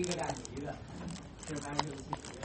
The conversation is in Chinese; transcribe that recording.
一个加你一个，这玩意儿。